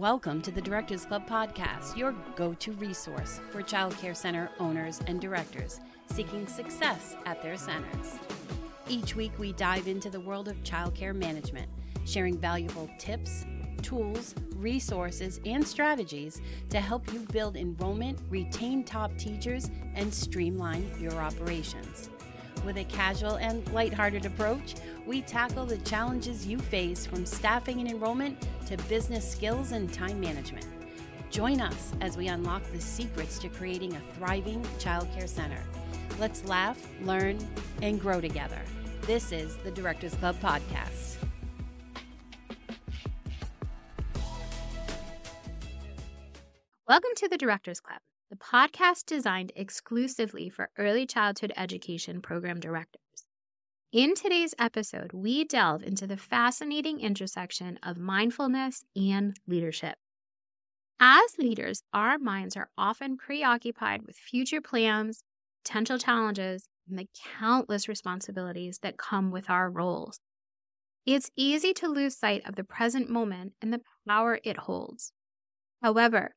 Welcome to the Directors Club podcast, your go to resource for child care center owners and directors seeking success at their centers. Each week, we dive into the world of child care management, sharing valuable tips, tools, resources, and strategies to help you build enrollment, retain top teachers, and streamline your operations. With a casual and lighthearted approach, we tackle the challenges you face from staffing and enrollment to business skills and time management. Join us as we unlock the secrets to creating a thriving childcare center. Let's laugh, learn, and grow together. This is the Directors Club Podcast. Welcome to the Directors Club, the podcast designed exclusively for early childhood education program directors. In today's episode, we delve into the fascinating intersection of mindfulness and leadership. As leaders, our minds are often preoccupied with future plans, potential challenges, and the countless responsibilities that come with our roles. It's easy to lose sight of the present moment and the power it holds. However,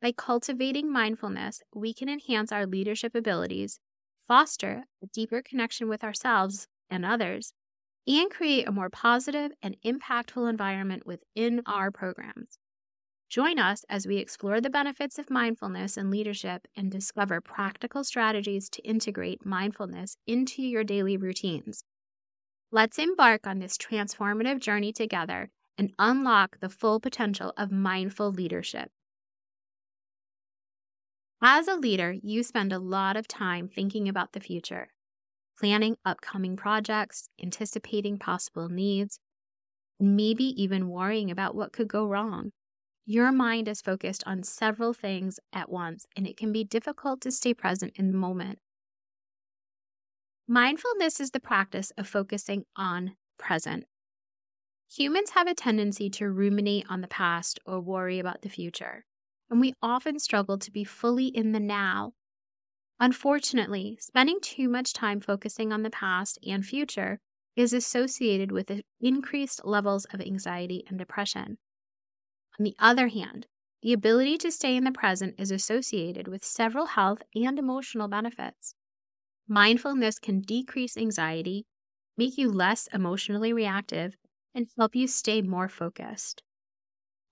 by cultivating mindfulness, we can enhance our leadership abilities, foster a deeper connection with ourselves and others, and create a more positive and impactful environment within our programs. Join us as we explore the benefits of mindfulness and leadership and discover practical strategies to integrate mindfulness into your daily routines. Let's embark on this transformative journey together and unlock the full potential of mindful leadership. As a leader, you spend a lot of time thinking about the future planning upcoming projects, anticipating possible needs, maybe even worrying about what could go wrong. Your mind is focused on several things at once, and it can be difficult to stay present in the moment. Mindfulness is the practice of focusing on present. Humans have a tendency to ruminate on the past or worry about the future, and we often struggle to be fully in the now Unfortunately, spending too much time focusing on the past and future is associated with increased levels of anxiety and depression. On the other hand, the ability to stay in the present is associated with several health and emotional benefits. Mindfulness can decrease anxiety, make you less emotionally reactive, and help you stay more focused.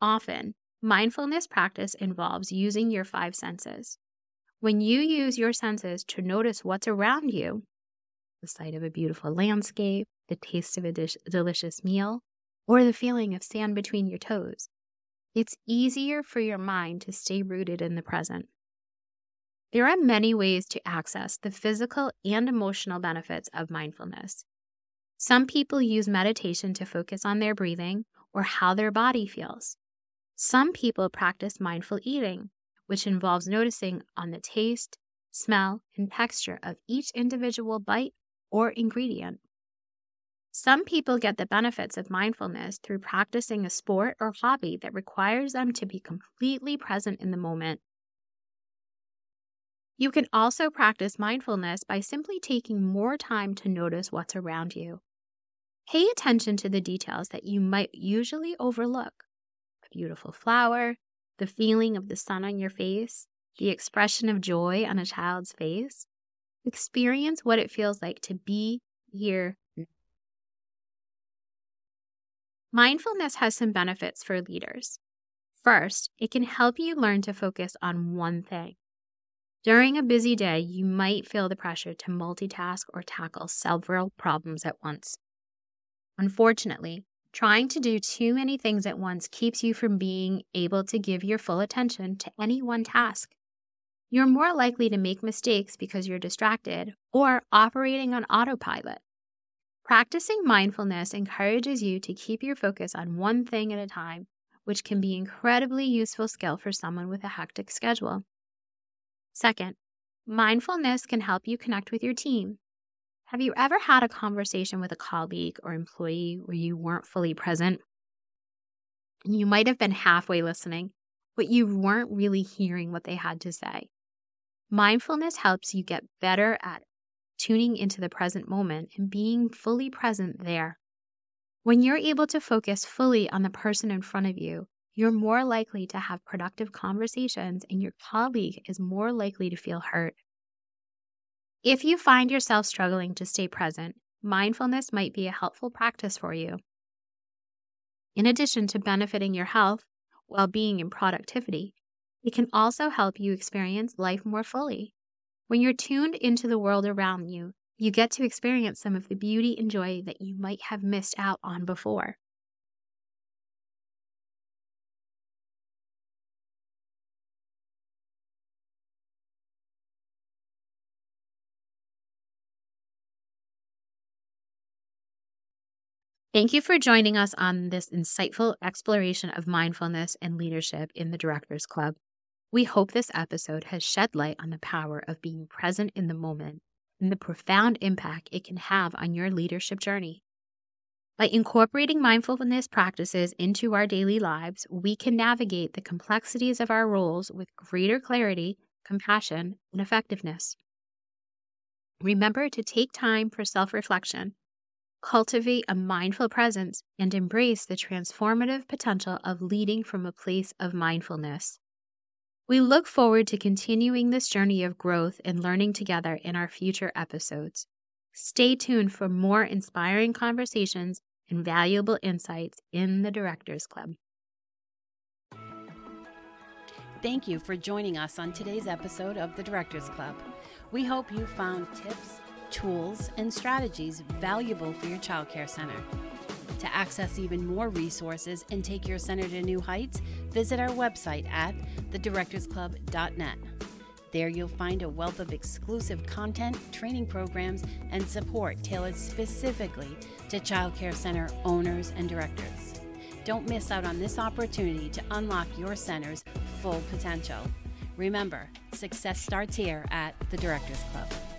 Often, mindfulness practice involves using your five senses. When you use your senses to notice what's around you, the sight of a beautiful landscape, the taste of a dish, delicious meal, or the feeling of sand between your toes, it's easier for your mind to stay rooted in the present. There are many ways to access the physical and emotional benefits of mindfulness. Some people use meditation to focus on their breathing or how their body feels. Some people practice mindful eating, which involves noticing on the taste, smell, and texture of each individual bite or ingredient. Some people get the benefits of mindfulness through practicing a sport or hobby that requires them to be completely present in the moment. You can also practice mindfulness by simply taking more time to notice what's around you. Pay attention to the details that you might usually overlook beautiful flower, the feeling of the sun on your face, the expression of joy on a child's face. Experience what it feels like to be here. Mindfulness has some benefits for leaders. First, it can help you learn to focus on one thing. During a busy day, you might feel the pressure to multitask or tackle several problems at once. Unfortunately, Trying to do too many things at once keeps you from being able to give your full attention to any one task. You're more likely to make mistakes because you're distracted or operating on autopilot. Practicing mindfulness encourages you to keep your focus on one thing at a time, which can be incredibly useful skill for someone with a hectic schedule. Second, mindfulness can help you connect with your team have you ever had a conversation with a colleague or employee where you weren't fully present? You might have been halfway listening, but you weren't really hearing what they had to say. Mindfulness helps you get better at tuning into the present moment and being fully present there. When you're able to focus fully on the person in front of you, you're more likely to have productive conversations and your colleague is more likely to feel heard. If you find yourself struggling to stay present, mindfulness might be a helpful practice for you. In addition to benefiting your health, well being, and productivity, it can also help you experience life more fully. When you're tuned into the world around you, you get to experience some of the beauty and joy that you might have missed out on before. Thank you for joining us on this insightful exploration of mindfulness and leadership in the Directors Club. We hope this episode has shed light on the power of being present in the moment and the profound impact it can have on your leadership journey. By incorporating mindfulness practices into our daily lives, we can navigate the complexities of our roles with greater clarity, compassion, and effectiveness. Remember to take time for self reflection cultivate a mindful presence, and embrace the transformative potential of leading from a place of mindfulness. We look forward to continuing this journey of growth and learning together in our future episodes. Stay tuned for more inspiring conversations and valuable insights in the Directors Club. Thank you for joining us on today's episode of the Directors Club. We hope you found tips tools, and strategies valuable for your childcare center. To access even more resources and take your center to new heights, visit our website at thedirectorsclub.net. There you'll find a wealth of exclusive content, training programs, and support tailored specifically to childcare center owners and directors. Don't miss out on this opportunity to unlock your center's full potential. Remember, success starts here at the Directors Club.